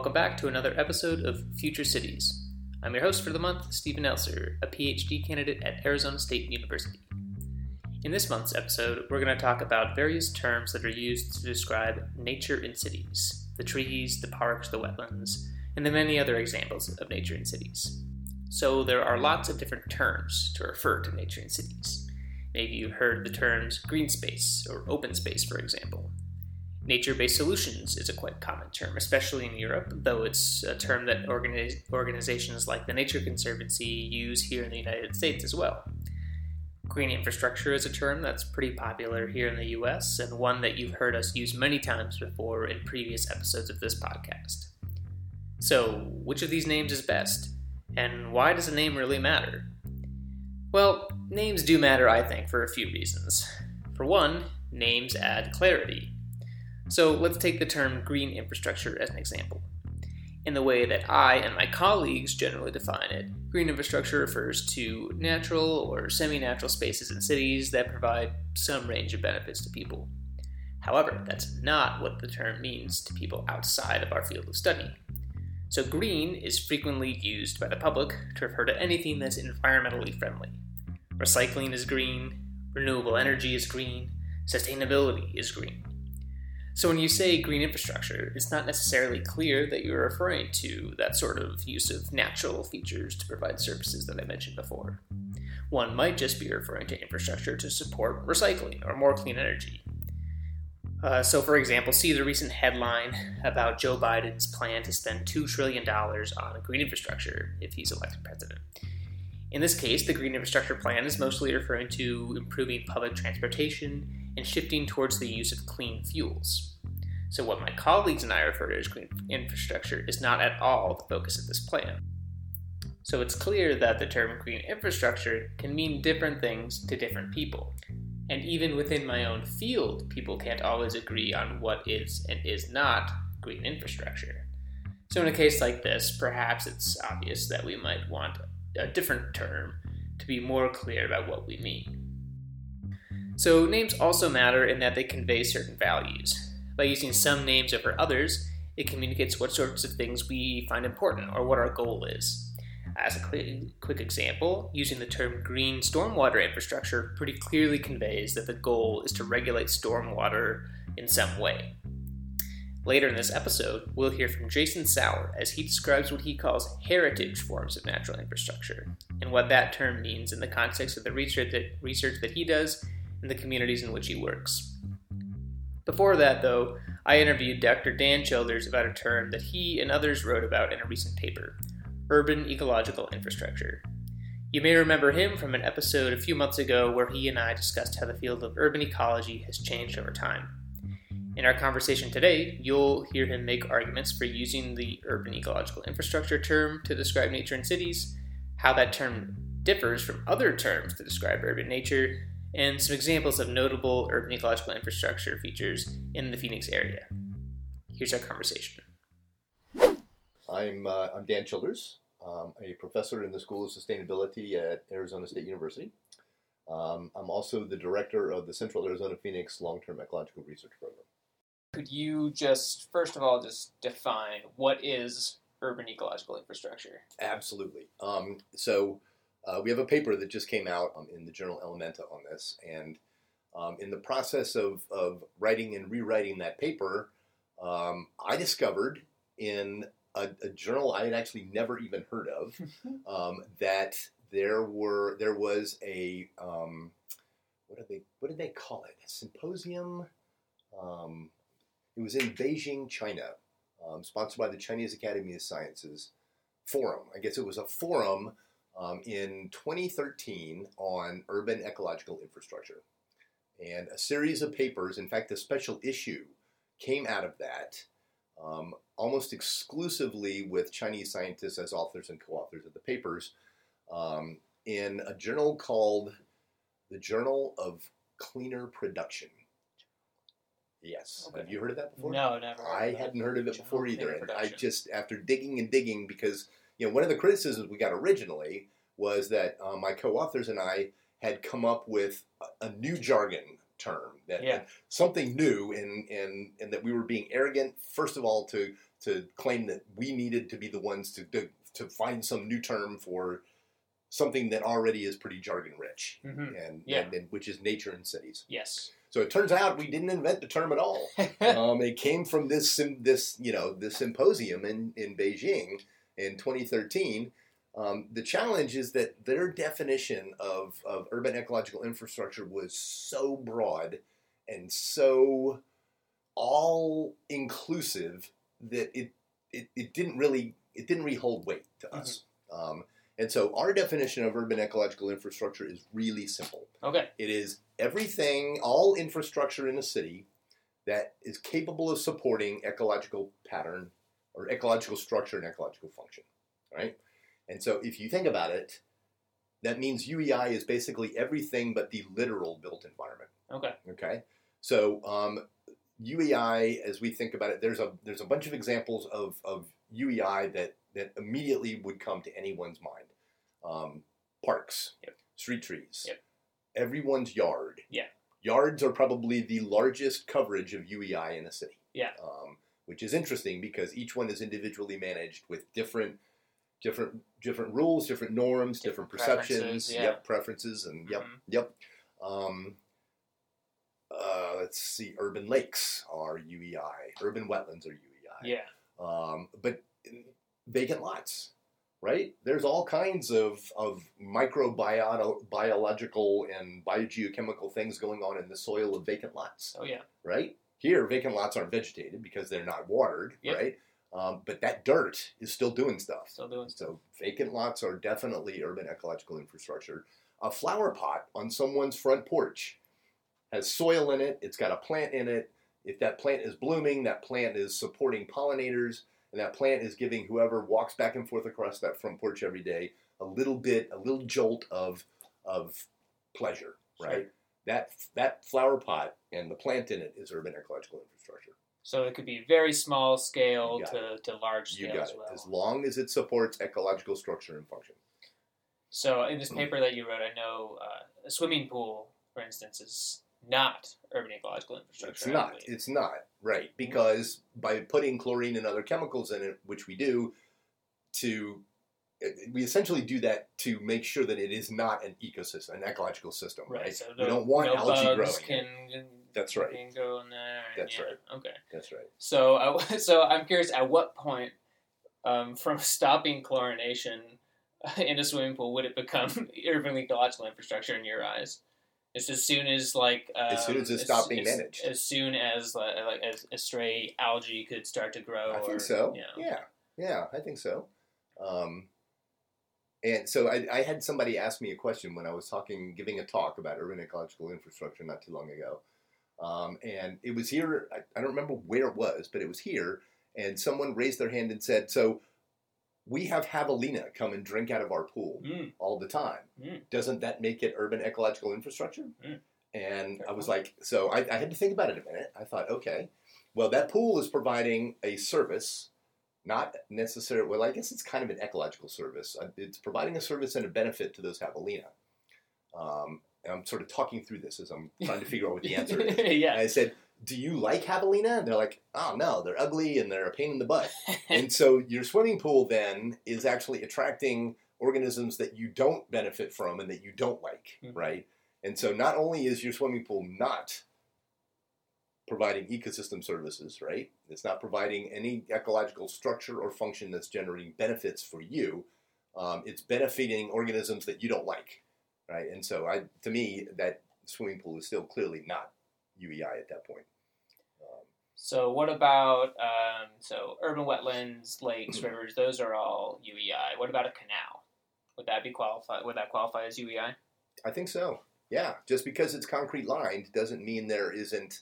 Welcome back to another episode of Future Cities. I'm your host for the month, Stephen Elser, a PhD candidate at Arizona State University. In this month's episode, we're going to talk about various terms that are used to describe nature in cities the trees, the parks, the wetlands, and the many other examples of nature in cities. So, there are lots of different terms to refer to nature in cities. Maybe you've heard the terms green space or open space, for example. Nature based solutions is a quite common term, especially in Europe, though it's a term that organiz- organizations like the Nature Conservancy use here in the United States as well. Green infrastructure is a term that's pretty popular here in the US and one that you've heard us use many times before in previous episodes of this podcast. So, which of these names is best? And why does a name really matter? Well, names do matter, I think, for a few reasons. For one, names add clarity. Mm-hmm. So let's take the term green infrastructure as an example. In the way that I and my colleagues generally define it, green infrastructure refers to natural or semi natural spaces in cities that provide some range of benefits to people. However, that's not what the term means to people outside of our field of study. So, green is frequently used by the public to refer to anything that's environmentally friendly. Recycling is green, renewable energy is green, sustainability is green. So when you say green infrastructure, it's not necessarily clear that you're referring to that sort of use of natural features to provide services that I mentioned before. One might just be referring to infrastructure to support recycling or more clean energy. Uh, so, for example, see the recent headline about Joe Biden's plan to spend $2 trillion on green infrastructure if he's elected president. In this case, the green infrastructure plan is mostly referring to improving public transportation and shifting towards the use of clean fuels. So, what my colleagues and I refer to as green infrastructure is not at all the focus of this plan. So, it's clear that the term green infrastructure can mean different things to different people. And even within my own field, people can't always agree on what is and is not green infrastructure. So, in a case like this, perhaps it's obvious that we might want a different term to be more clear about what we mean. So, names also matter in that they convey certain values. By using some names over others, it communicates what sorts of things we find important or what our goal is. As a quick, example, using the term green stormwater infrastructure pretty clearly conveys that the goal is to regulate stormwater in some way. Later in this episode, we'll hear from Jason Sauer as he describes what he calls heritage forms of natural infrastructure and what that term means in the context of the research that, research that he does in the communities in which he works. Before that, though, I interviewed Dr. Dan Childers about a term that he and others wrote about in a recent paper urban ecological infrastructure. You may remember him from an episode a few months ago where he and I discussed how the field of urban ecology has changed over time. In our conversation today, you'll hear him make arguments for using the urban ecological infrastructure term to describe nature in cities, how that term differs from other terms to describe urban nature, and some examples of notable urban ecological infrastructure features in the Phoenix area. Here's our conversation. I'm, uh, I'm Dan Childers. I'm a professor in the School of Sustainability at Arizona State University. Um, I'm also the director of the Central Arizona Phoenix Long Term Ecological Research Program. Could you just, first of all, just define what is urban ecological infrastructure? Absolutely. Um, so, uh, we have a paper that just came out um, in the journal Elementa on this, and um, in the process of, of writing and rewriting that paper, um, I discovered in a, a, journal I had actually never even heard of um, that there were there was a um, what did they what did they call it a symposium. Um, it was in Beijing, China, sponsored by the Chinese Academy of Sciences forum. I guess it was a forum um, in 2013 on urban ecological infrastructure. And a series of papers, in fact, a special issue came out of that um, almost exclusively with Chinese scientists as authors and co authors of the papers um, in a journal called the Journal of Cleaner Production. Yes. Okay. Have you heard of that before? No, never. I hadn't heard of it before either. And I just, after digging and digging, because you know, one of the criticisms we got originally was that uh, my co-authors and I had come up with a, a new jargon term that, Yeah. something new and and and that we were being arrogant first of all to to claim that we needed to be the ones to to, to find some new term for something that already is pretty jargon rich hmm and, Yeah. and, and which is nature in cities. Yes. So it turns out we didn't invent the term at all. um, it came from this this you know this symposium in in Beijing in 2013. Um, the challenge is that their definition of, of urban ecological infrastructure was so broad and so all inclusive that it, it, it didn't really it didn't really hold weight to us. Um, and so our definition of urban ecological infrastructure is really simple. okay. It is everything, all infrastructure in a city that is capable of supporting ecological pattern or ecological structure and ecological function, right? And so if you think about it, that means UEI is basically everything but the literal built environment. Okay. Okay, so um, UEI, as we think about it, there's a there's a bunch of examples of, of UEI that that immediately would come to anyone's mind. Um, parks, Yep. street trees, Yep. everyone's yard. Yeah. Yards are probably the largest coverage of UEI in a city. Yeah. Um, which is interesting because each one is individually managed with different different different rules, different norms, different, Different perceptions, preferences, yeah. yep, preferences, and yep, Mhm. yep. Um, uh, let's see, urban lakes are UEI, urban wetlands are UEI. Yeah. Um, but vacant lots, right? There's all kinds of, of microbiological and biogeochemical things going on in the soil of vacant lots, Oh yeah. right? Here, vacant lots aren't vegetated because they're not watered, Yep. right? Um, but that dirt is still doing stuff. Still doing So vacant lots are definitely urban ecological infrastructure. A flower pot on someone's front porch has soil in it. It's got a plant in it. If that plant is blooming, that plant is supporting pollinators, and that plant is giving whoever walks back and forth across that front porch every day a little bit, a little jolt of of pleasure, right? That that flower pot and the plant in it is urban ecological infrastructure. So it could be very small scale You to, to large You scale got as it. well. As long as it supports ecological structure and function. So in this paper that you wrote, I know uh, a swimming pool, for instance, is not urban ecological infrastructure. It's not. It's not right because by putting chlorine and other chemicals in it, which we do, to we essentially do that to make sure that it is not an ecosystem, an ecological system, right? Right. So we don't want no algae growing. Can, That's right. Can go in there. That's yeah, right. Okay. That's right. So, I, so I'm curious. At what point, um, from stopping chlorination in a swimming pool, would it become urban ecological infrastructure in your eyes? It's as soon as like um, As soon as it stopped being managed. As soon as like, like as a stray algae could start to grow. I or, think so. You know. Yeah, yeah, I think so. Um, and so I, I had somebody ask me a question when I was talking, giving a talk about urban ecological infrastructure not too long ago. Um, and it was here, I, I don't remember where it was, but it was here. And someone raised their hand and said, So we have javelina come and drink out of our pool Mm, all the time. Mm. Doesn't that make it urban ecological infrastructure? Mm. And I was like, so I, I had to think about it a minute. I thought, okay, well, that pool is providing a service, not necessarily, well, I guess it's kind of an ecological service. Uh, It's providing a service and a benefit to those javelina. Um, and I'm sort of talking through this as I'm trying to figure out what the answer is. And yeah. I said, do you like javelina? And they're like, oh, no, they're ugly and they're a pain in the butt and so your swimming pool then is actually attracting organisms that you don't benefit from and that you don't like, Mhm. right? And so not only is your swimming pool not providing ecosystem services, right? It's not providing any ecological structure or function that's generating benefits for you. Um, it's benefiting organisms that you don't like, right? And so, I, to me, that swimming pool is still clearly not UEI at that point. Um, So what about um, so urban wetlands, lakes, rivers? Those are all UEI. What about a canal? Would that be qualified? Would that qualify as UEI? I think so. Yeah, just because it's concrete lined doesn't mean there isn't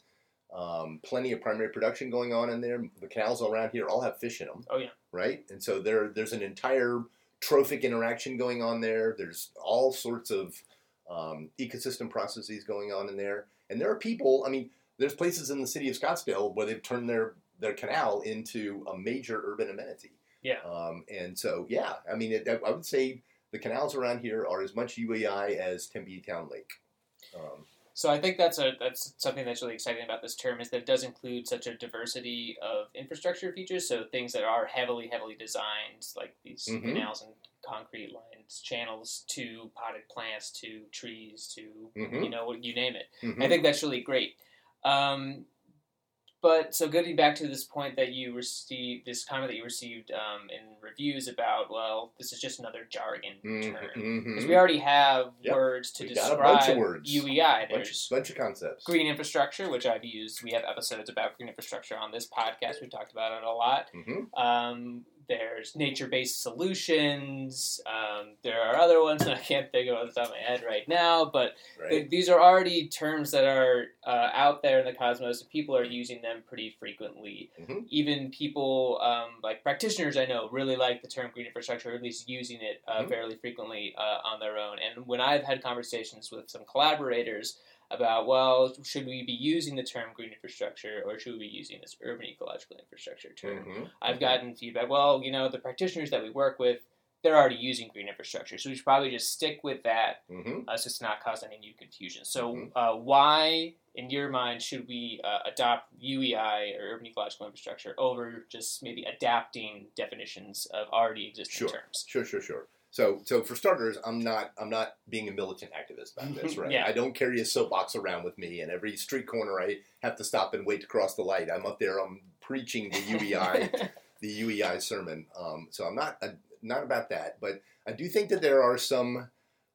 um, plenty of primary production going on in there. The canals around here all have fish in them. Oh, yeah. Right, and so there there's an entire trophic interaction going on there. There's all sorts of um, ecosystem processes going on in there, and there are people. I mean, there's places in the city of Scottsdale where they've turned their their canal into a major urban amenity. Yeah. Um, and so, yeah, I mean, it, I would say the canals around here are as much UEI as Tempe Town Lake. Um, So I think that's a that's something that's really exciting about this term is that it does include such a diversity of infrastructure features. So things that are heavily heavily designed, like these Mhm. canals and concrete lines, channels, to potted plants, to trees, to Mhm. you know you name it. Mhm. I think that's really great. Um, but so getting back to this point that you received, this comment that you received um, in reviews about, well, this is just another jargon Mhm, term because we already have Yep. words to We got a describe bunch of words. UEI. bunch, There's bunch of concepts. green infrastructure, which I've used. We have episodes about green infrastructure on this podcast. We've talked about it a lot. hmm Um, there's nature-based solutions. Um, there are other ones that I can't think of off the top of my head right now, but Right. th- these are already terms that are uh, out there in the cosmos, and people are using them pretty frequently. Mhm. Even people um, like practitioners I know really like the term green infrastructure, or at least using it uh, Mhm. fairly frequently uh, on their own. And when I've had conversations with some collaborators about, well, should we be using the term green infrastructure, or should we be using this urban ecological infrastructure term? Mhm. I've gotten feedback. Well, you know, the practitioners that we work with, they're already using green infrastructure, so we should probably just stick with that, Mhm. uh, so to not cause any new confusion. So, Mhm. uh, why, in your mind, should we uh, adopt UEI or urban ecological infrastructure over just maybe adapting definitions of already existing Sure. terms? Sure, sure, sure. So, so for starters, I'm not, I'm not being a militant activist about this, right? Yeah. I don't carry a soapbox around with me, and every street corner I have to stop and wait to cross the light. I'm up there, I'm preaching the UEI, the UEI sermon. Um, so I'm not, uh, not about that, but I do think that there are some.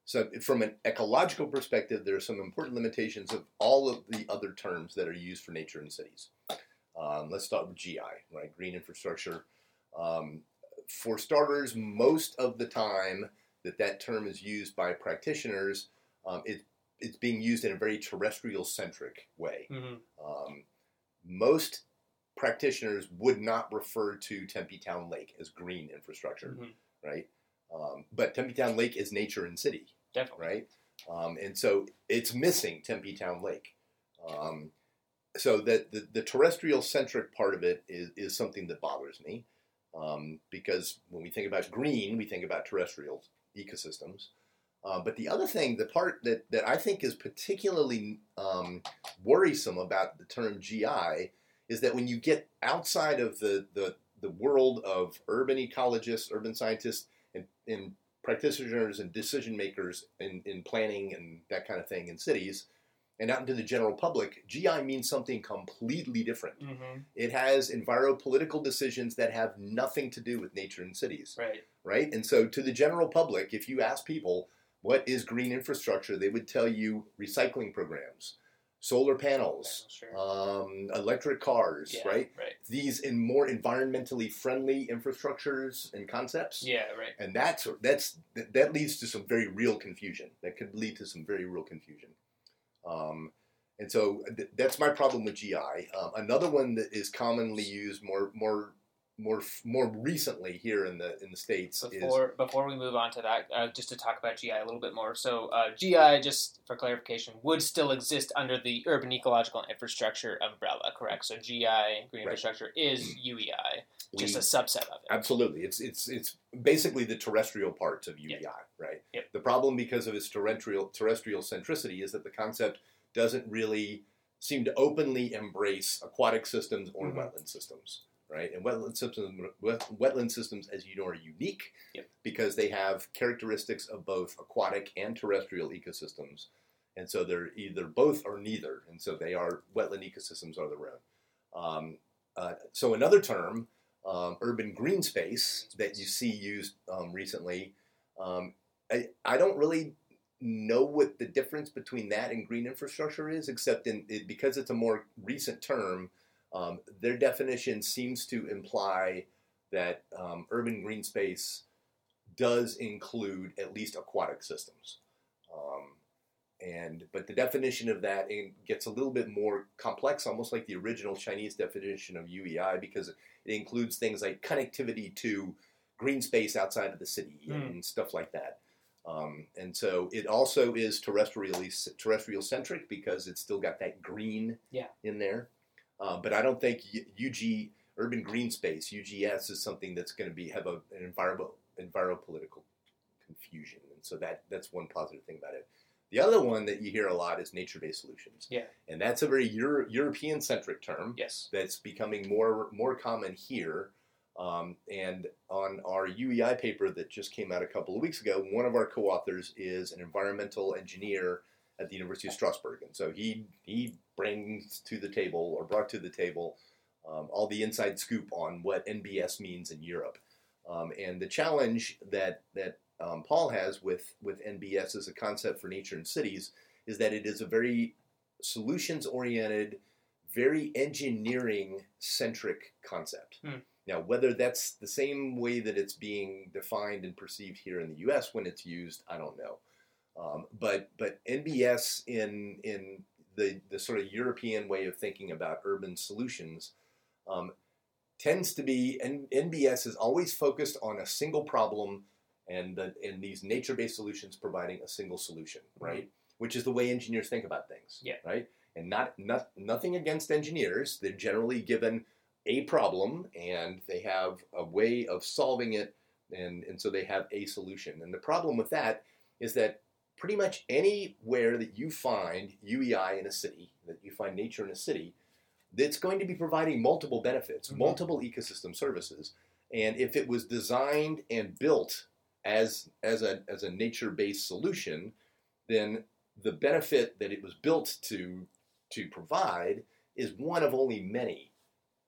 So, from an ecological perspective, there are some important limitations of all of the other terms that are used for nature in cities. Um, let's start with GI, right? Green infrastructure. Um, for starters, most of the time that that term is used by practitioners, um, it, it's being used in a very terrestrial centric way. Mhm. Um, most practitioners would not refer to Tempe Town Lake as green infrastructure, Mhm. right? Um, but Tempe Town Lake is nature and city, Definitely. right? Um, and so it's missing Tempe Town Lake. Um, so that the, the terrestrial centric part of it is, is something that bothers me um, because when we think about green, we think about terrestrial ecosystems. Uh, but the other thing, the part that, that I think is particularly um, worrisome about the term GI is that when you get outside of the, the, the world of urban ecologists, urban scientists, and, and practitioners and decision makers in, in planning and that kind of thing in cities, and out into the general public, GI means something completely different. Mhm. It has enviropolitical decisions that have nothing to do with nature and cities, Right. right? And so, to the general public, if you ask people what is green infrastructure, they would tell you recycling programs, solar panels, Sure. um, electric cars, yeah, right? Right. These in more environmentally friendly infrastructures and concepts. Yeah. Right. And that's that's that leads to some very real confusion. That could lead to some very real confusion. Um, and so th- that's my problem with GI. Um, another one that is commonly used more more more more recently here in the in the states is Before before we move on to that, uh, just to talk about GI a little bit more. So uh, GI, just for clarification, would still exist under the urban ecological infrastructure umbrella, correct? So GI, green Right. infrastructure, is UEI, just we- a subset of it. Absolutely, it's it's it's basically the terrestrial parts of UEI, right? Yep. The problem because of its terrestrial terrestrial centricity is that the concept doesn't really seem to openly embrace aquatic systems or Mhm. wetland systems, right? And wetland systems, wetland systems, as you know, are unique Yep. because they have characteristics of both aquatic and terrestrial ecosystems, and so they're either both or neither, and so they are wetland ecosystems are their own. Um, uh, so another term um, urban green space that you see used um, recently. Um, I, I don't really know what the difference between that and green infrastructure is, except in it, because it's a more recent term. Um, their definition seems to imply that um, urban green space does include at least aquatic systems. And but the definition of that gets a little bit more complex, almost like the original Chinese definition of UEI, because it includes things like connectivity to green space outside of the city Mm. and stuff like that. Um, and so it also is terrestrially terrestrial centric because it's still got that green Yeah. in there. Uh, but I don't think UG urban green space UGS is something that's going to be have a, an environmental enviropolitical confusion. And so that that's one positive thing about it. The other one that you hear a lot is nature-based solutions. Yeah. And that's a very Euro- European-centric term Yes. that's becoming more more common here. Um, and on our UEI paper that just came out a couple of weeks ago, one of our co-authors is an environmental engineer at the University of Strasbourg, and so he he brings to the table or brought to the table um, all the inside scoop on what NBS means in Europe. Um, and the challenge that that um, Paul has with with NBS as a concept for nature and cities is that it is a very solutions oriented, very engineering centric concept. Hmm. Now, whether that's the same way that it's being defined and perceived here in the U.S. when it's used, I don't know. Um, but but NBS in in the the sort of European way of thinking about urban solutions um, tends to be N- NBS is always focused on a single problem and the, and these nature-based solutions providing a single solution, right? Which is the way engineers think about things, Yeah. right? And not, not nothing against engineers. They're generally given a problem and they have a way of solving it, and, and so they have a solution. And the problem with that is that pretty much anywhere that you find UEI in a city, that you find nature in a city, that's going to be providing multiple benefits, Mhm. multiple ecosystem services. And if it was designed and built as as a as a nature-based solution, then the benefit that it was built to to provide is one of only many,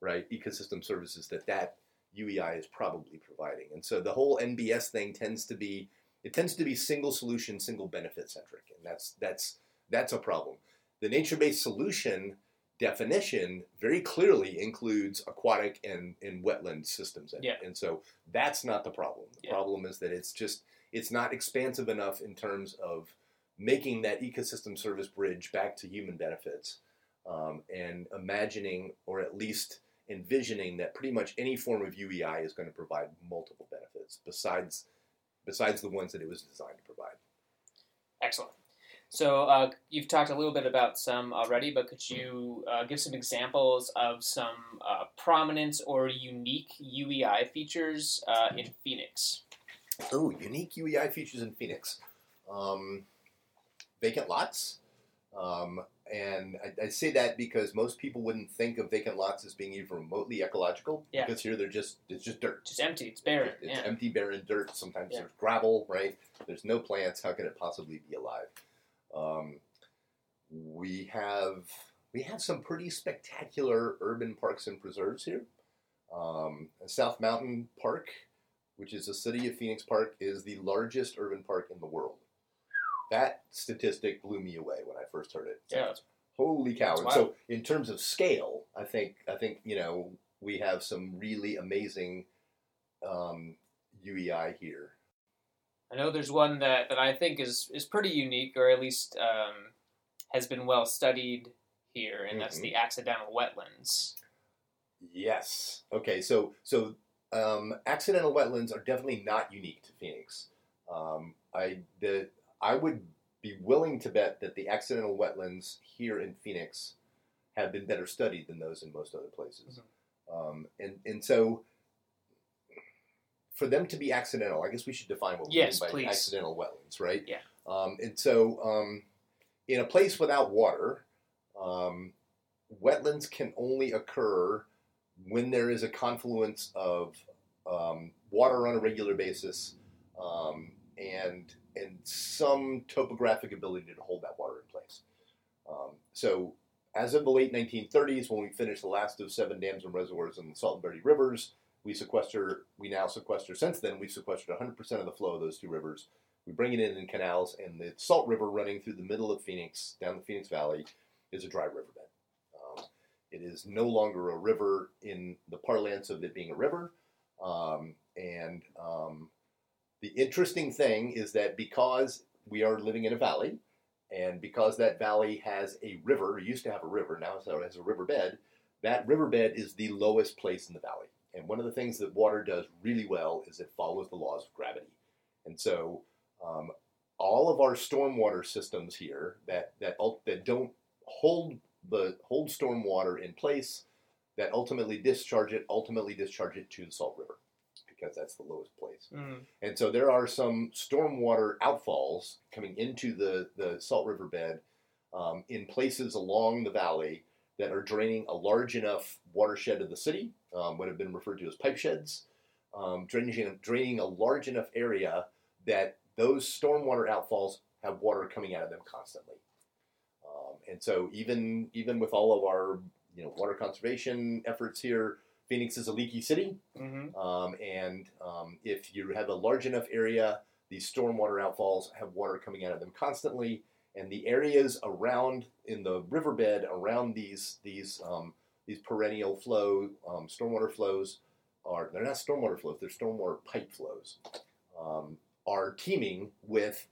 right, ecosystem services that that UEI is probably providing. And so the whole NBS thing tends to be it tends to be single solution, single benefit centric, and that's that's that's a problem. The nature-based solution definition very clearly includes aquatic and, and wetland systems in Yeah. it. And so that's not the problem. The Yeah. problem is that it's just it's not expansive enough in terms of making that ecosystem service bridge back to human benefits um, and imagining or at least envisioning that pretty much any form of UEI is going to provide multiple benefits besides besides the ones that it was designed to provide. Excellent. So uh, you've talked a little bit about some already, but could you uh, give some examples of some uh, prominent or unique UEI features uh, in Phoenix? Oh, unique UEI features in Phoenix. Um, vacant lots. Um, and I, I say that because most people wouldn't think of vacant lots as being even remotely ecological. Yeah. Because here they're just it's just dirt. Just empty. It's barren. It's Yeah. empty, barren dirt. Sometimes Yeah. there's gravel, right? There's no plants. How can it possibly be alive? Um, we have we have some pretty spectacular urban parks and preserves here. Um, South Mountain Park, which is the city of Phoenix Park, is the largest urban park in the world. That statistic blew me away when I first heard it. Yeah. Holy cow! And so, in terms of scale, I think I think you know we have some really amazing um, UEI here. I know there's one that, that I think is, is pretty unique, or at least um, has been well studied here, and that's Mhm. the accidental wetlands. Yes. Okay. So so um, accidental wetlands are definitely not unique to Phoenix. Um, I the I would be willing to bet that the accidental wetlands here in Phoenix have been better studied than those in most other places. Um, and and so for them to be accidental, I guess we should define what we Yes, mean by please. accidental wetlands, right? Yeah. Um, and so um, in a place without water, um, wetlands can only occur when there is a confluence of um, water on a regular basis um, and and some topographic ability to hold that water in place. Um, so, as of the late 1930s, when we finished the last of seven dams and reservoirs in the Salt and Verde rivers, we sequester. We now sequester. Since then, we've sequestered 100% of the flow of those two rivers. We bring it in in canals, and the Salt River running through the middle of Phoenix, down the Phoenix Valley, is a dry riverbed. Um, it is no longer a river in the parlance of it being a river, um, and um, the interesting thing is that because we are living in a valley, and because that valley has a river, used to have a river, now it has a riverbed, that riverbed is the lowest place in the valley. And one of the things that water does really well is it follows the laws of gravity. And so um, all of our stormwater systems here that, that, that don't hold the hold stormwater in place, that ultimately discharge it, ultimately discharge it to the Salt River. because that's the lowest place. Mm. And so there are some stormwater outfalls coming into the, the Salt River bed um, in places along the valley that are draining a large enough watershed of the city, um, what have been referred to as pipe sheds, um, draining, draining a large enough area that those stormwater outfalls have water coming out of them constantly. Um, and so even even with all of our you know water conservation efforts here, Phoenix is a leaky city, hmm um, and um, if you have a large enough area, these stormwater outfalls have water coming out of them constantly, and the areas around in the riverbed around these these um, these perennial flow um, stormwater flows are they're not stormwater flows; they're stormwater pipe flows. Um, are teeming with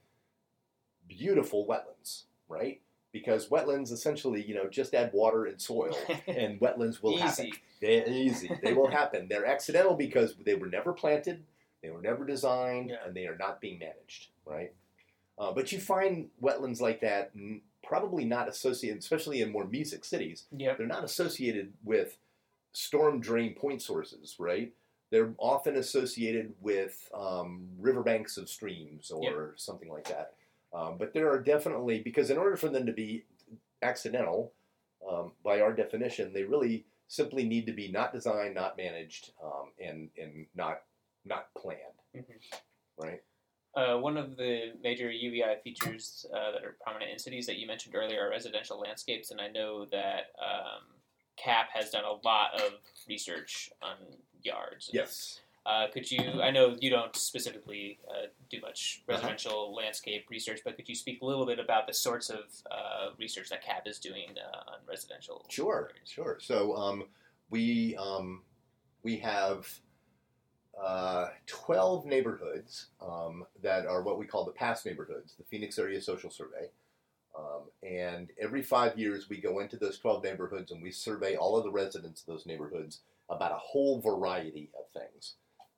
beautiful wetlands, right? Because wetlands essentially, you know, just add water and soil, and wetlands will happen. Easy. They easy. They will happen. They're accidental because they were never planted, they were never designed, Yeah. and they are not being managed. Right. Uh, but you find wetlands like that probably not associated, especially in more mesic cities. Yep. They're not associated with storm drain point sources, right? They're often associated with um, riverbanks of streams or something like that. Um, but there are definitely because in order for them to be accidental, um, by our definition, they really simply need to be not designed, not managed, um, and and not not planned, Mhm. right? Uh, one of the major UEI features uh, that are prominent in cities that you mentioned earlier are residential landscapes, and I know that um, CAP has done a lot of research on yards. Yes. Uh, could you? I know you don't specifically uh, do much Uh-huh. residential landscape research, but could you speak a little bit about the sorts of uh, research that CAP is doing uh, on residential? Sure, areas? sure. So um, we um, we have uh, twelve neighborhoods um, that are what we call the PASS neighborhoods, the Phoenix Area Social Survey. Um, and every five years, we go into those twelve neighborhoods and we survey all of the residents of those neighborhoods about a whole variety of things.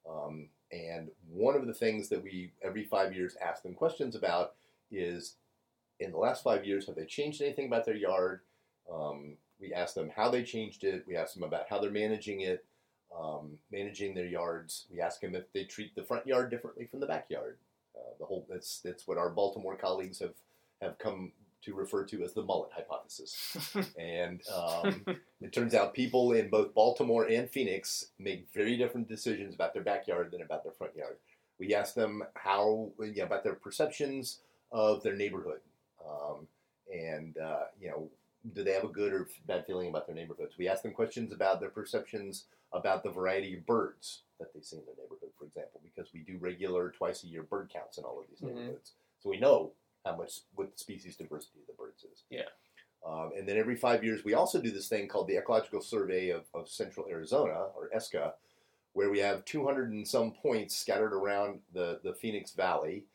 Um, and one of the things that we every five years ask them questions about is, in the last five years, have they changed anything about their yard? Um, we ask them how they changed it. We ask them about how they're managing it, um, managing their yards. We ask them if they treat the front yard differently from the backyard. Uh, the whole that's that's what our Baltimore colleagues have have come to refer to as the mullet hypothesis. and um, it turns out people in both Baltimore and Phoenix make very different decisions about their backyard than about their front yard. We ask them how you know, about their perceptions of their neighborhood, um, and uh, you know do they have a good or bad feeling about their neighborhoods? We ask them questions about their perceptions about the variety of birds that they see in their neighborhood, for example, because we do regular twice a year bird counts in all of these Mhm. neighborhoods, so we know how much what the species diversity of the birds is. Yeah. Um, and then every five years, we also do this thing called the Ecological Survey of, of Central Arizona, or ESCA, where we have 200 and some points scattered around the, the Phoenix Valley.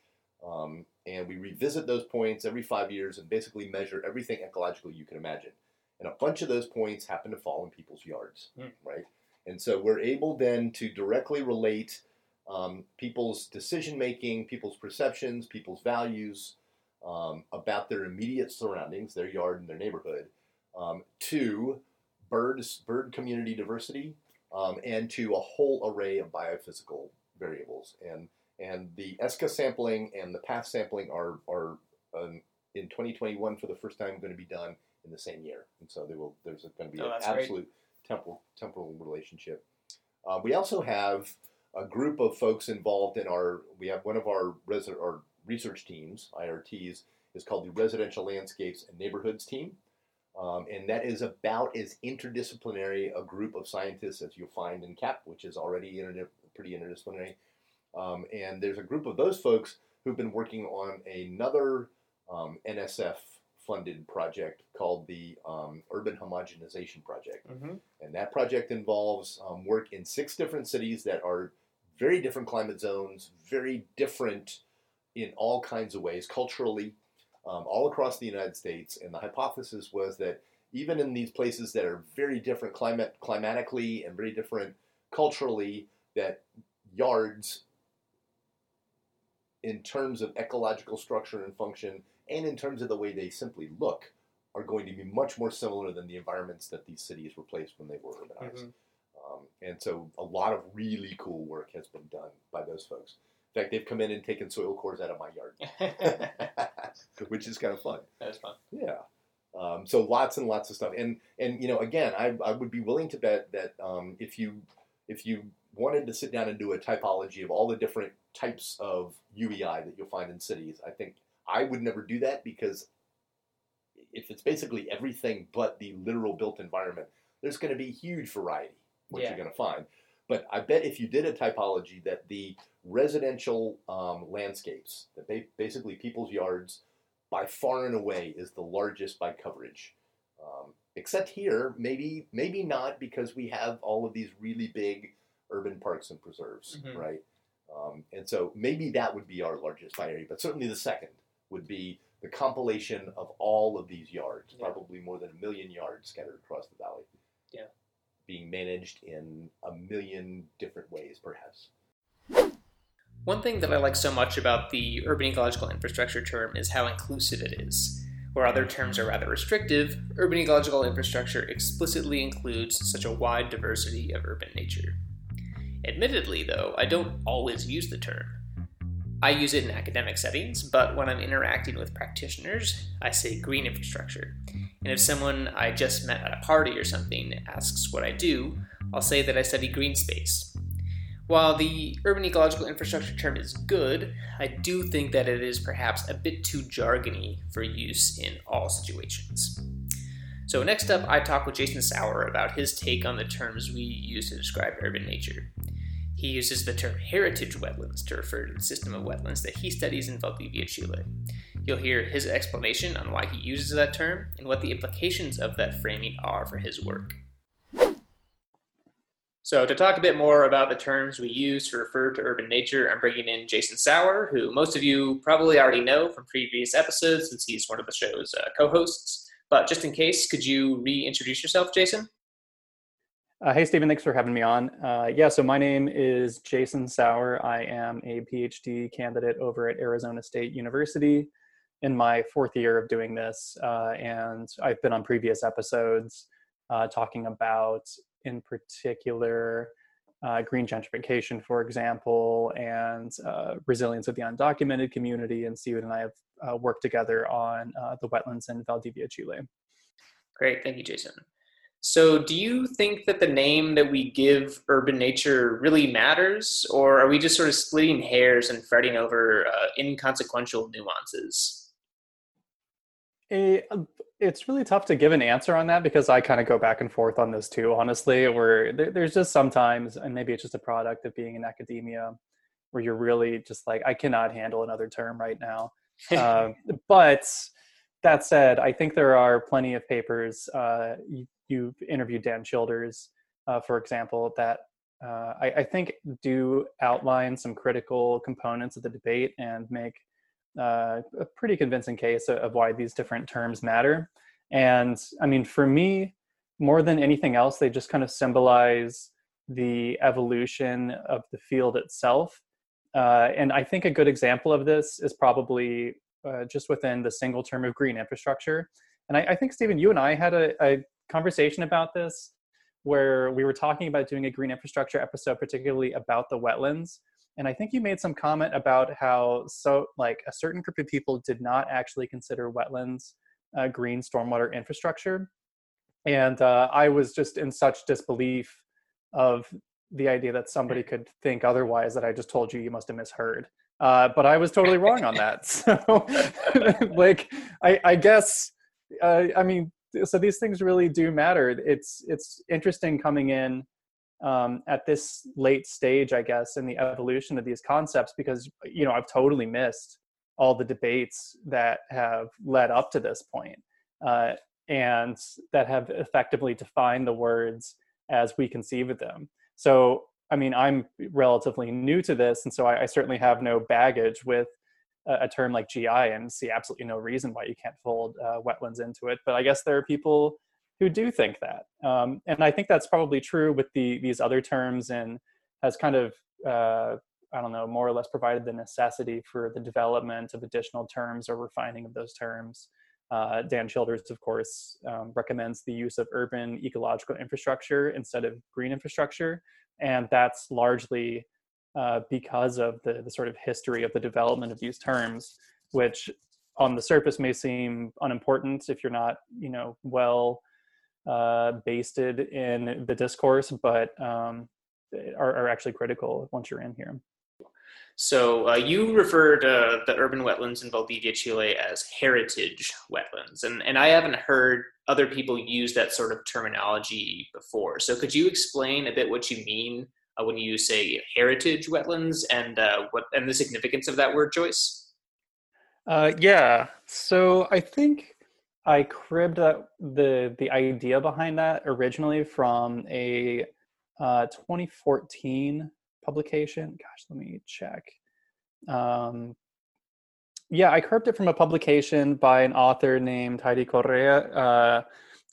Um, and we revisit those points every five years and basically measure everything ecological you can imagine. And a bunch of those points happen to fall in people's yards, Hmm. right? And so we're able then to directly relate um, people's decision making, people's perceptions, people's values um, about their immediate surroundings, their yard and their neighborhood, um, to birds, bird community diversity, um, and to a whole array of biophysical variables. And and the ESCA sampling and the PASS sampling are are um, in 2021 for the first time going to be done in the same year, and so will there's going to be Oh, an great. absolute temporal temporal relationship. Uh, we also have a group of folks involved in our. We have one of our resi- our research teams, IRTs, is called the Residential Landscapes and Neighborhoods Team. Um, and that is about as interdisciplinary a group of scientists as you'll find in CAP, which is already pretty interdisciplinary. Um, and there's a group of those folks who've been working on another um, NSF funded project called the um, Urban Homogenization Project. hmm And that project involves um, work in six different cities that are very different climate zones, very different in all kinds of ways, culturally, um, all across the United States. And the hypothesis was that even in these places that are very different climate, climatically and very different culturally, that yards, in terms of ecological structure and function, and in terms of the way they simply look, are going to be much more similar than the environments that these cities replaced when they were urbanized. Mhm. Um, and so a lot of really cool work has been done by those folks. In fact, they've come in and taken soil cores out of my yard, which is kind of fun. That's fun. Yeah. Um, so lots and lots of stuff, and and you know, again, I, I would be willing to bet that um, if you if you wanted to sit down and do a typology of all the different types of UEI that you'll find in cities, I think I would never do that because if it's basically everything but the literal built environment, there's going to be huge variety what Yeah. you're going to find. But I bet if you did a typology that the residential um, landscapes, that ba- basically people's yards, by far and away is the largest by coverage. Um, except here, maybe maybe not because we have all of these really big urban parks and preserves, Mhm. right? Um, and so maybe that would be our largest area, but certainly the second would be the compilation of all of these yards, Yeah. probably more than a million yards scattered across the valley. Yeah. Being managed in a million different ways, perhaps. One thing that I like so much about the urban ecological infrastructure term is how inclusive it is. Where other terms are rather restrictive, urban ecological infrastructure explicitly includes such a wide diversity of urban nature. Admittedly, though, I don't always use the term. I use it in academic settings, but when I'm interacting with practitioners, I say green infrastructure. And if someone I just met at a party or something asks what I do, I'll say that I study green space. While the urban ecological infrastructure term is good, I do think that it is perhaps a bit too jargony for use in all situations. So, next up, I talk with Jason Sauer about his take on the terms we use to describe urban nature. He uses the term heritage wetlands to refer to the system of wetlands that he studies in Valdivia, Chile. You'll hear his explanation on why he uses that term and what the implications of that framing are for his work. So, to talk a bit more about the terms we use to refer to urban nature, I'm bringing in Jason Sauer, who most of you probably already know from previous episodes since he's one of the show's uh, co hosts. But just in case, could you reintroduce yourself, Jason? Uh, hey, Stephen, thanks for having me on. Uh, yeah, so my name is Jason Sauer. I am a PhD candidate over at Arizona State University in my fourth year of doing this. Uh, and I've been on previous episodes uh, talking about, in particular, uh, green gentrification, for example, and uh, resilience of the undocumented community. And Stephen and I have uh, worked together on uh, the wetlands in Valdivia, Chile. Great, thank you, Jason. So, do you think that the name that we give urban nature really matters, or are we just sort of splitting hairs and fretting over uh, inconsequential nuances? Eh, it's really tough to give an answer on that because I kind of go back and forth on this too, honestly. Where there, there's just sometimes, and maybe it's just a product of being in academia, where you're really just like, I cannot handle another term right now. um, but that said, I think there are plenty of papers. Uh, you, you've interviewed Dan Childers, uh, for example, that uh, I, I think do outline some critical components of the debate and make uh, a pretty convincing case of, why these different terms matter. And I mean, for me, more than anything else, they just kind of symbolize the evolution of the field itself. Uh, and I think a good example of this is probably uh, just within the single term of green infrastructure. And I, I think, Stephen, you and I had a, a conversation about this where we were talking about doing a green infrastructure episode, particularly about the wetlands. And I think you made some comment about how so like a certain group of people did not actually consider wetlands uh, green stormwater infrastructure. And uh, I was just in such disbelief of the idea that somebody could think otherwise that I just told you you must have misheard. Uh, but I was totally wrong on that. So, like, I, I guess, uh, I mean, so these things really do matter. It's it's interesting coming in um, at this late stage, I guess, in the evolution of these concepts because you know I've totally missed all the debates that have led up to this point, uh, and that have effectively defined the words as we conceive of them. So, I mean, I'm relatively new to this, and so I, I certainly have no baggage with a, a, term like GI, and see absolutely no reason why you can't fold uh, wetlands into it. But I guess there are people who do think that, um, and I think that's probably true with the these other terms, and has kind of uh, I don't know more or less provided the necessity for the development of additional terms or refining of those terms. uh, Dan Childers, of course, um, recommends the use of urban ecological infrastructure instead of green infrastructure. And that's largely uh, because of the, the sort of history of the development of these terms, which on the surface may seem unimportant if you're not, you know, well uh, basted in the discourse, but um, are, are actually critical once you're in here. So uh, you referred uh, the urban wetlands in Valdivia, Chile as heritage wetlands, and, and I haven't heard other people use that sort of terminology before. So could you explain a bit what you mean uh, when you say heritage wetlands and uh, what and the significance of that word choice? Uh, yeah, so I think I cribbed that, the the idea behind that originally from a uh, 2014 publication. Gosh, let me check. Um, yeah, I cribbed it from a publication by an author named Heidi Correa uh,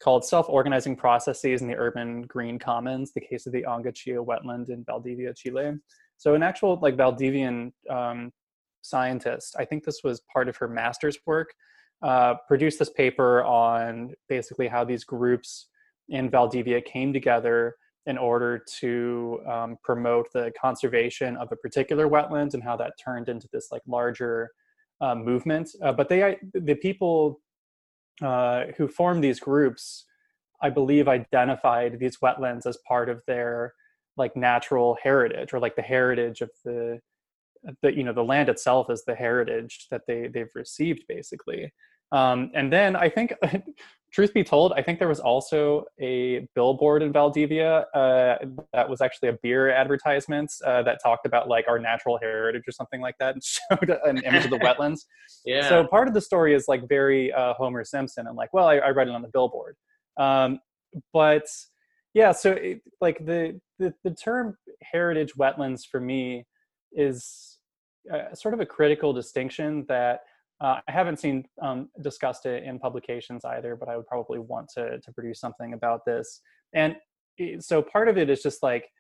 called Self-Organizing Processes in the Urban Green Commons, the case of the Angachilla wetland in Valdivia, Chile. So an actual like Valdivian um, scientist, I think this was part of her master's work, uh, produced this paper on basically how these groups in Valdivia came together in order to um, promote the conservation of a particular wetland and how that turned into this like larger uh, movement. Uh, but they, the people uh, who formed these groups, I believe, identified these wetlands as part of their like natural heritage or like the heritage of the the you know the land itself is the heritage that they they've received basically um, and then i think truth be told, I think there was also a billboard in Valdivia uh, that was actually a beer advertisement uh, that talked about like our natural heritage or something like that and showed an image of the wetlands. Yeah. So part of the story is like very uh, Homer Simpson and like, well, I, I read it on the billboard. Um, but yeah, so it, like the, the, the term heritage wetlands for me is uh, sort of a critical distinction that uh, I haven't seen um, discussed it in publications either, but I would probably want to to produce something about this. And so part of it is just like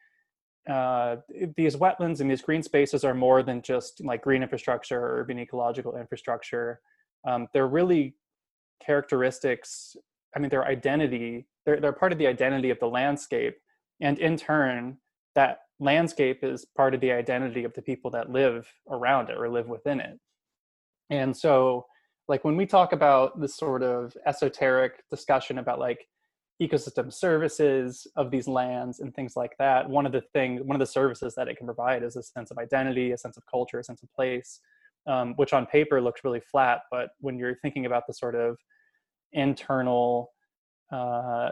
uh, these wetlands and these green spaces are more than just like green infrastructure or urban ecological infrastructure. Um, they're really characteristics. I mean, their identity. They're they're part of the identity of the landscape, and in turn, that landscape is part of the identity of the people that live around it or live within it. And so, like when we talk about this sort of esoteric discussion about like ecosystem services of these lands and things like that, one of the things, one of the services that it can provide is a sense of identity, a sense of culture, a sense of place, um, which on paper looks really flat, but when you're thinking about the sort of internal, uh,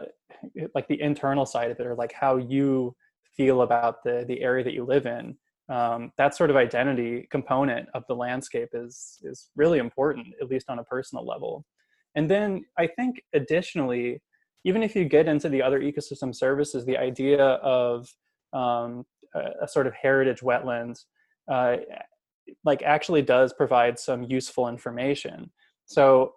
like the internal side of it, or like how you feel about the the area that you live in, um, that sort of identity component of the landscape is is really important, at least on a personal level. And then I think additionally, even if you get into the other ecosystem services, the idea of um, a, a, sort of heritage wetlands, uh, like actually does provide some useful information. So,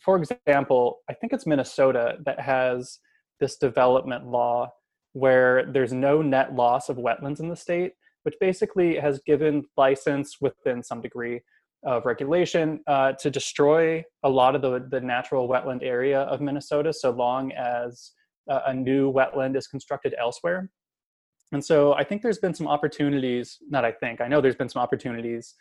for example, I think it's Minnesota that has this development law where there's no net loss of wetlands in the state which basically has given license within some degree of regulation uh, to destroy a lot of the, the natural wetland area of Minnesota so long as uh, a new wetland is constructed elsewhere. And so I think there's been some opportunities, not I think, I know there's been some opportunities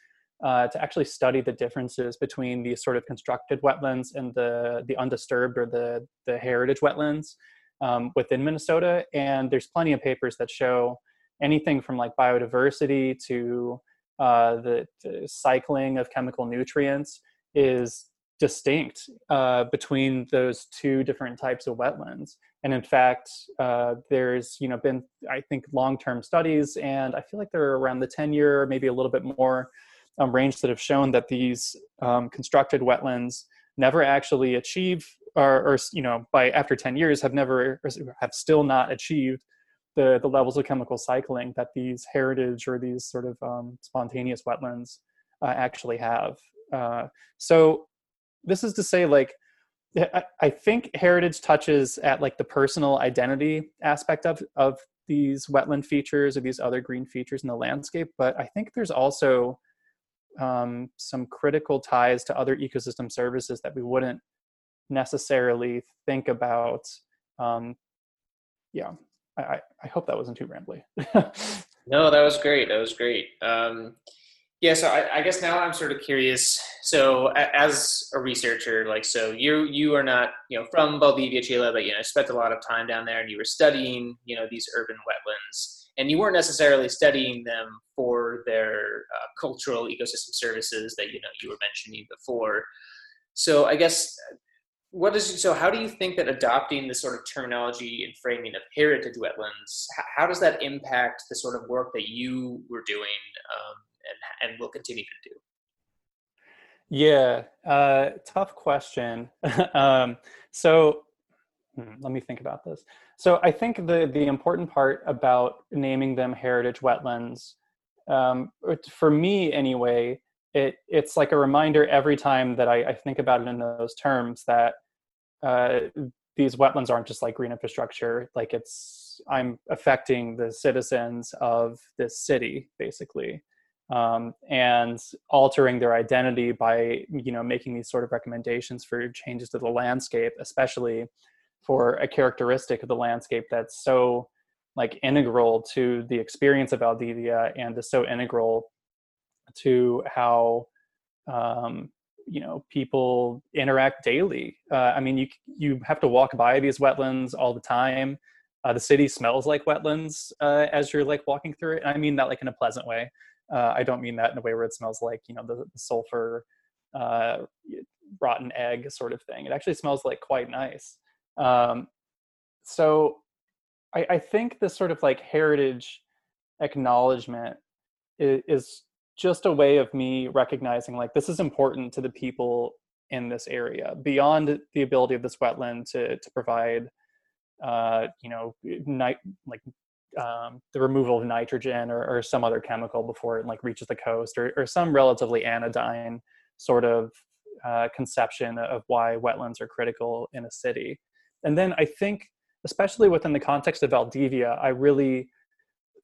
uh, to actually study the differences between these sort of constructed wetlands and the, the undisturbed or the, the heritage wetlands um, within Minnesota. And there's plenty of papers that show anything from like biodiversity to uh, the, the, cycling of chemical nutrients is distinct uh, between those two different types of wetlands. And in fact, uh, there's you know been I think long-term studies, and I feel like they're around the 10-year, maybe a little bit more um, range that have shown that these um, constructed wetlands never actually achieve, or, or you know by after 10 years have never have still not achieved the, the levels of chemical cycling that these heritage or these sort of um, spontaneous wetlands uh, actually have. Uh, so this is to say like, I, I think heritage touches at like the personal identity aspect of, of these wetland features or these other green features in the landscape, but I think there's also um, some critical ties to other ecosystem services that we wouldn't necessarily think about um, yeah I, I hope that wasn't too rambly. No that was great that was great. Um, yeah so I, I, guess now i'm sort of curious so as a researcher like so you you are not you know from valdivia chile but you know spent a lot of time down there and you were studying you know these urban wetlands. And you weren't necessarily studying them for their uh, cultural ecosystem services that you know you were mentioning before. So i guess what is so how do you think that adopting the sort of terminology and framing of heritage wetlands how does that impact the sort of work that you were doing um, and, and will continue to do? Yeah uh, tough question. Um, so hmm, let me think about this. So i think the the important part about naming them heritage wetlands um, for me anyway it it's like a reminder every time that I, I think about it in those terms that uh, these wetlands aren't just like green infrastructure. Like it's i'm affecting the citizens of this city basically. Um, and altering their identity by you know making these sort of recommendations for changes to the landscape especially for a characteristic of the landscape that's so like integral to the experience of Valdivia and is so integral to how um, you know people interact daily. Uh, i mean you you have to walk by these wetlands all the time. Uh, the city smells like wetlands uh, as you're like walking through it. And i mean that like in a pleasant way. Uh, i don't mean that in a way where it smells like you know the, the sulfur uh, rotten egg sort of thing. It actually smells like quite nice. Um, so I, I think this sort of like heritage acknowledgement is, is just a way of me recognizing like this is important to the people in this area beyond the ability of this wetland to to provide uh, you know night like um, the removal of nitrogen or, or, some other chemical before it like reaches the coast or, or some relatively anodyne sort of uh, conception of why wetlands are critical in a city. And then i think especially within the context of valdivia i really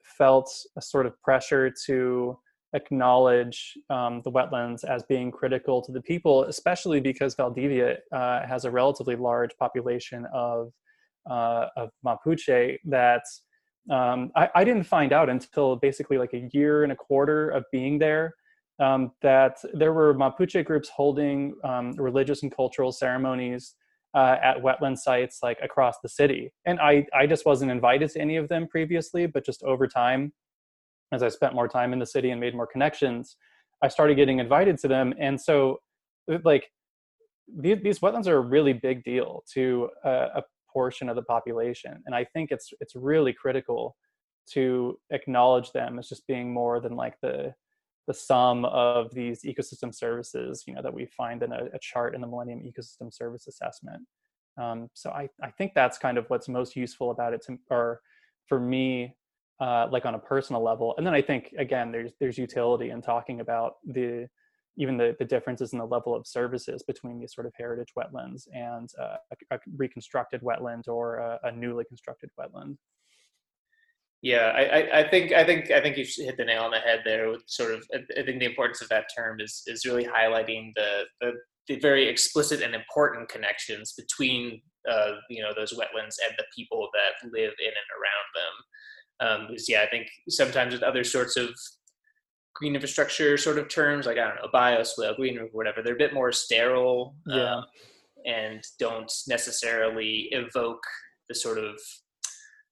felt a sort of pressure to acknowledge um, the wetlands as being critical to the people, especially because Valdivia uh, has a relatively large population of uh, of Mapuche that um, I, I, didn't find out until basically like a year and a quarter of being there um, that there were Mapuche groups holding um, religious and cultural ceremonies uh, at wetland sites like across the city, and I I just wasn't invited to any of them previously, but just over time as I spent more time in the city and made more connections, I started getting invited to them. And so, like, these, these wetlands are a really big deal to a, a portion of the population. And I think it's it's really critical to acknowledge them as just being more than like the the sum of these ecosystem services, you know, that we find in a, a chart in the Millennium Ecosystem Service Assessment. Um, so I, I think that's kind of what's most useful about it to, or for me uh, like on a personal level. And then I think again, there's there's utility in talking about the even the, the differences in the level of services between these sort of heritage wetlands and uh, a, a, reconstructed wetland or a, a, newly constructed wetland. Yeah, I, I, think I think I think you hit the nail on the head there. With sort of, I think the importance of that term is is really highlighting the the, the very explicit and important connections between uh, you know those wetlands and the people that live in and around them. Um, because yeah, I think sometimes with other sorts of green infrastructure sort of terms, like I don't know, bioswale, green roof, whatever, they're a bit more sterile yeah. Um, and don't necessarily evoke the sort of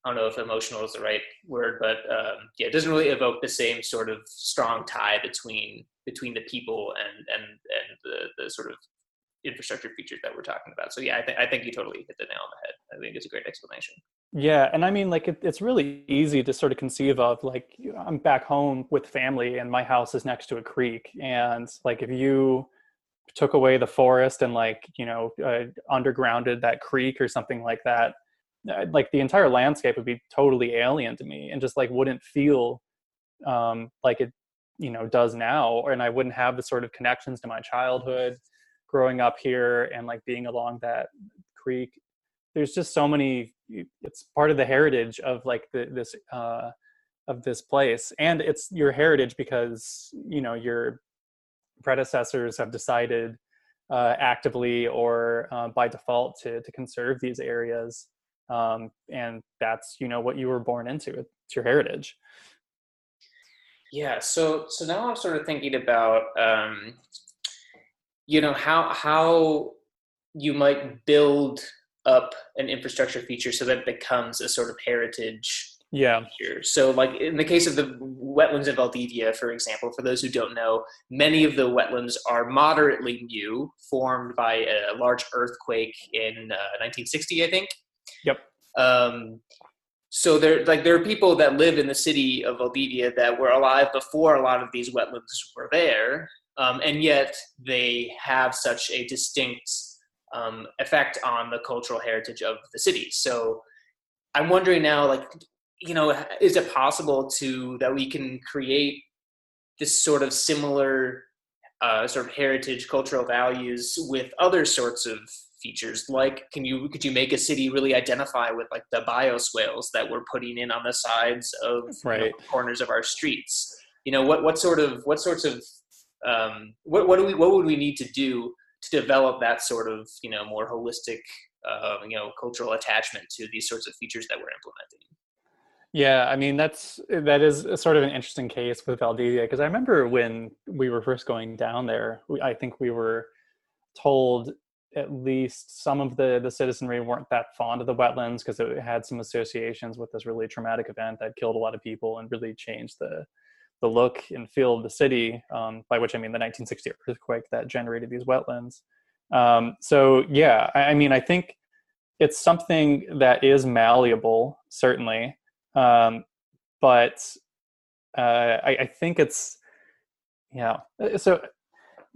I don't know if emotional is the right word, but um, yeah, it doesn't really evoke the same sort of strong tie between between the people and and and the the sort of infrastructure features that we're talking about. So yeah, I think I think you totally hit the nail on the head. I think it's a great explanation. Yeah, and I mean, like, it, it's really easy to sort of conceive of. Like, I'm back home with family, and my house is next to a creek, and like, if you took away the forest and like, you know, uh, undergrounded that creek or something like that, uh, like the entire landscape would be totally alien to me, and just like wouldn't feel um, like it, you know, does now, and I wouldn't have the sort of connections to my childhood growing up here and like being along that creek there's just so many it's part of the heritage of like the, this uh, of this place and it's your heritage because you know your predecessors have decided uh, actively or uh, by default to to conserve these areas, um, and that's you know what you were born into. It's your heritage. Yeah. So so now I'm sort of thinking about um, you know how how you might build up an infrastructure feature so that it becomes a sort of heritage yeah. feature. so like in the case of the wetlands of valdivia for example for those who don't know many of the wetlands are moderately new formed by a large earthquake in uh, 1960 i think. Yep. Um, so there like there are people that live in the city of valdivia that were alive before a lot of these wetlands were there um, and yet they have such a distinct um, effect on the cultural heritage of the city. So I'm wondering now, like, you know, is it possible to that we can create this sort of similar uh, sort of heritage, cultural values with other sorts of features? Like, can you could you make a city really identify with like the bioswales that we're putting in on the sides of right. you know, corners of our streets? You know, what what sort of what sorts of um, what what do we what would we need to do to develop that sort of you know more holistic uh, you know cultural attachment to these sorts of features that we're implementing? Yeah i mean that's that is sort of an interesting case with valdivia because i remember when we were first going down there we, i think we were told at least some of the the citizenry weren't that fond of the wetlands because it had some associations with this really traumatic event that killed a lot of people and really changed the the look and feel of the city, um, by which I mean the 1960 earthquake that generated these wetlands. Um, so yeah, I, I, mean, I think it's something that is malleable, certainly, um, but uh, I, I, think it's yeah. So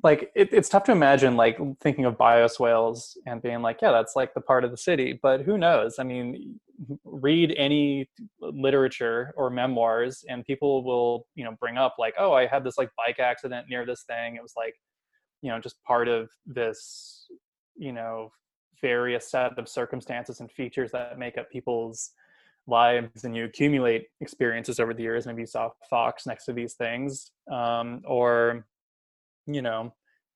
like it, it's tough to imagine like thinking of bioswales and being like yeah that's like the part of the city but who knows i mean read any literature or memoirs and people will you know bring up like oh i had this like bike accident near this thing. It was like you know just part of this you know various set of circumstances and features that make up people's lives and you accumulate experiences over the years. Maybe you saw fox next to these things um, or you know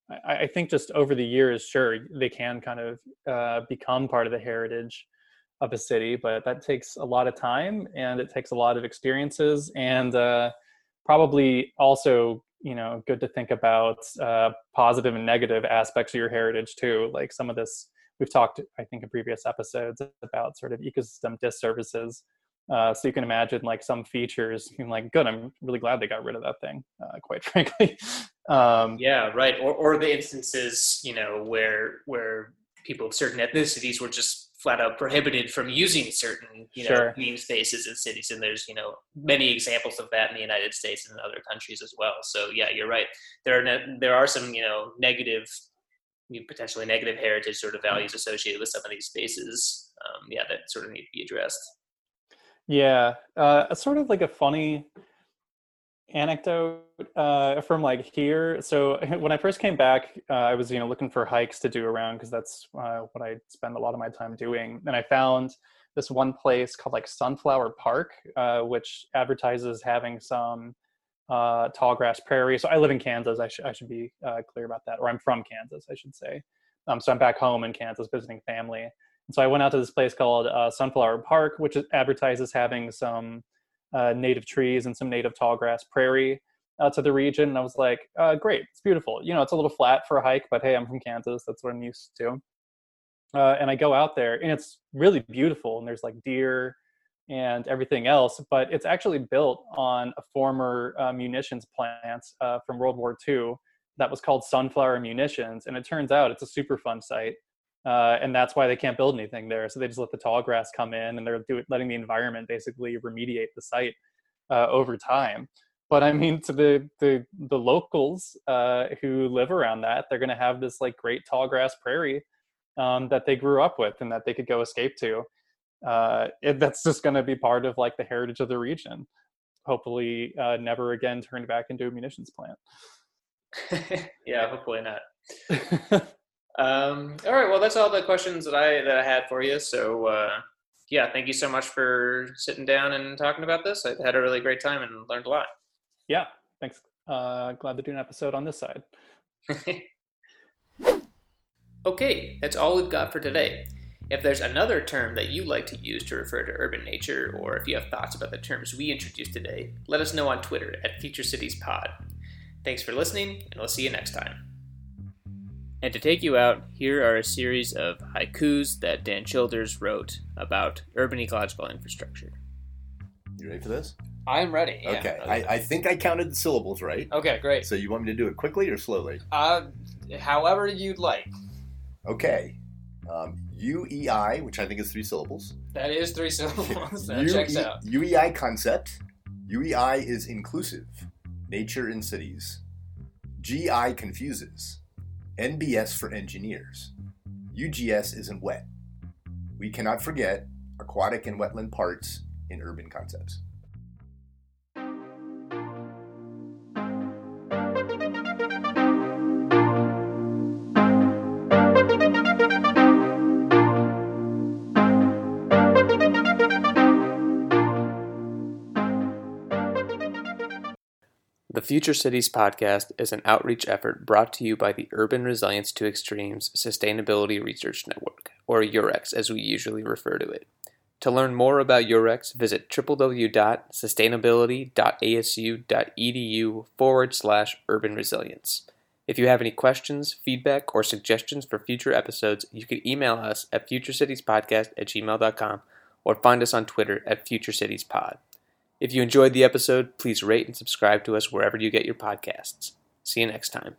I, I, think just over the years sure they can kind of uh, become part of the heritage of a city but that takes a lot of time and it takes a lot of experiences and uh, probably also you know good to think about uh, positive and negative aspects of your heritage too like some of this we've talked i think in previous episodes about sort of ecosystem disservices. Uh, so you can imagine like some features being like good i'm really glad they got rid of that thing uh, quite frankly. Um, yeah right or, or the instances you know where where people of certain ethnicities were just flat out prohibited from using certain you know sure. green spaces in cities and there's you know many examples of that in the united states and in other countries as well. So yeah you're right. There are ne- there are some you know negative potentially negative heritage sort of values associated with some of these spaces um, yeah that sort of need to be addressed. Yeah uh, sort of like a funny anecdote uh, from like here. So when I first came back, uh, I was you know looking for hikes to do around because that's uh, what I spend a lot of my time doing. And I found this one place called like Sunflower Park, uh, which advertises having some uh, tall grass prairie. So I live in Kansas. I should I should be uh, clear about that, or I'm from Kansas, I should say. Um, so I'm back home in Kansas visiting family. And so I went out to this place called Sunflower Park, which advertises having some uh, native trees and some native tall grass prairie uh, to the region. And I was like, uh, great, it's beautiful. You know, it's a little flat for a hike, but hey, I'm from Kansas. That's what I'm used to. Uh, and I go out there and it's really beautiful. And there's like deer and everything else, but it's actually built on a former uh, munitions plant uh, from World War II that was called Sunflower Munitions. And it turns out it's a Superfund site. Uh, and that's why they can't build anything there. So they just let the tall grass come in, and they're do, letting the environment basically remediate the site uh, over time. But I mean, to the the the locals uh, who live around that, they're going to have this like great tall grass prairie um, that they grew up with and that they could go escape to. Uh, it, that's just going to be part of like the heritage of the region. Hopefully, uh, never again turned back into a munitions plant. yeah, hopefully not. Um, all right. Well, that's all the questions that I that I had for you. So uh, yeah, thank you so much for sitting down and talking about this. I had a really great time and learned a lot. Yeah. Thanks. Uh, glad to do an episode on this side. Okay, that's all we've got for today. If there's another term that you like to use to refer to urban nature, or if you have thoughts about the terms we introduced today, let us know on Twitter at Future Cities Pod. Thanks for listening, and we'll see you next time. And to take you out, here are a series of haikus that Dan Childers wrote about urban ecological infrastructure. You ready for this? I'm ready. yeah. Okay. I, I think I counted the syllables right. Okay, great. So you want me to do it quickly or slowly? Uh, however you'd like. Okay. Um, UEI, which I think is three syllables. That is three syllables. that UE checks out. UEI concept. UEI is inclusive. Nature in cities. GI confuses. NBS for engineers. UGS isn't wet. We cannot forget aquatic and wetland parts in urban concepts. The Future Cities podcast is an outreach effort brought to you by the Urban Resilience to Extremes Sustainability Research Network, or UREX as we usually refer to it. To learn more about UREX, visit www.sustainability.asu.edu forward slash urban resilience. If you have any questions, feedback, or suggestions for future episodes, you can email us at futurecitiespodcast at gmail.com or find us on Twitter at futurecitiespod. If you enjoyed the episode, please rate and subscribe to us wherever you get your podcasts. See you next time.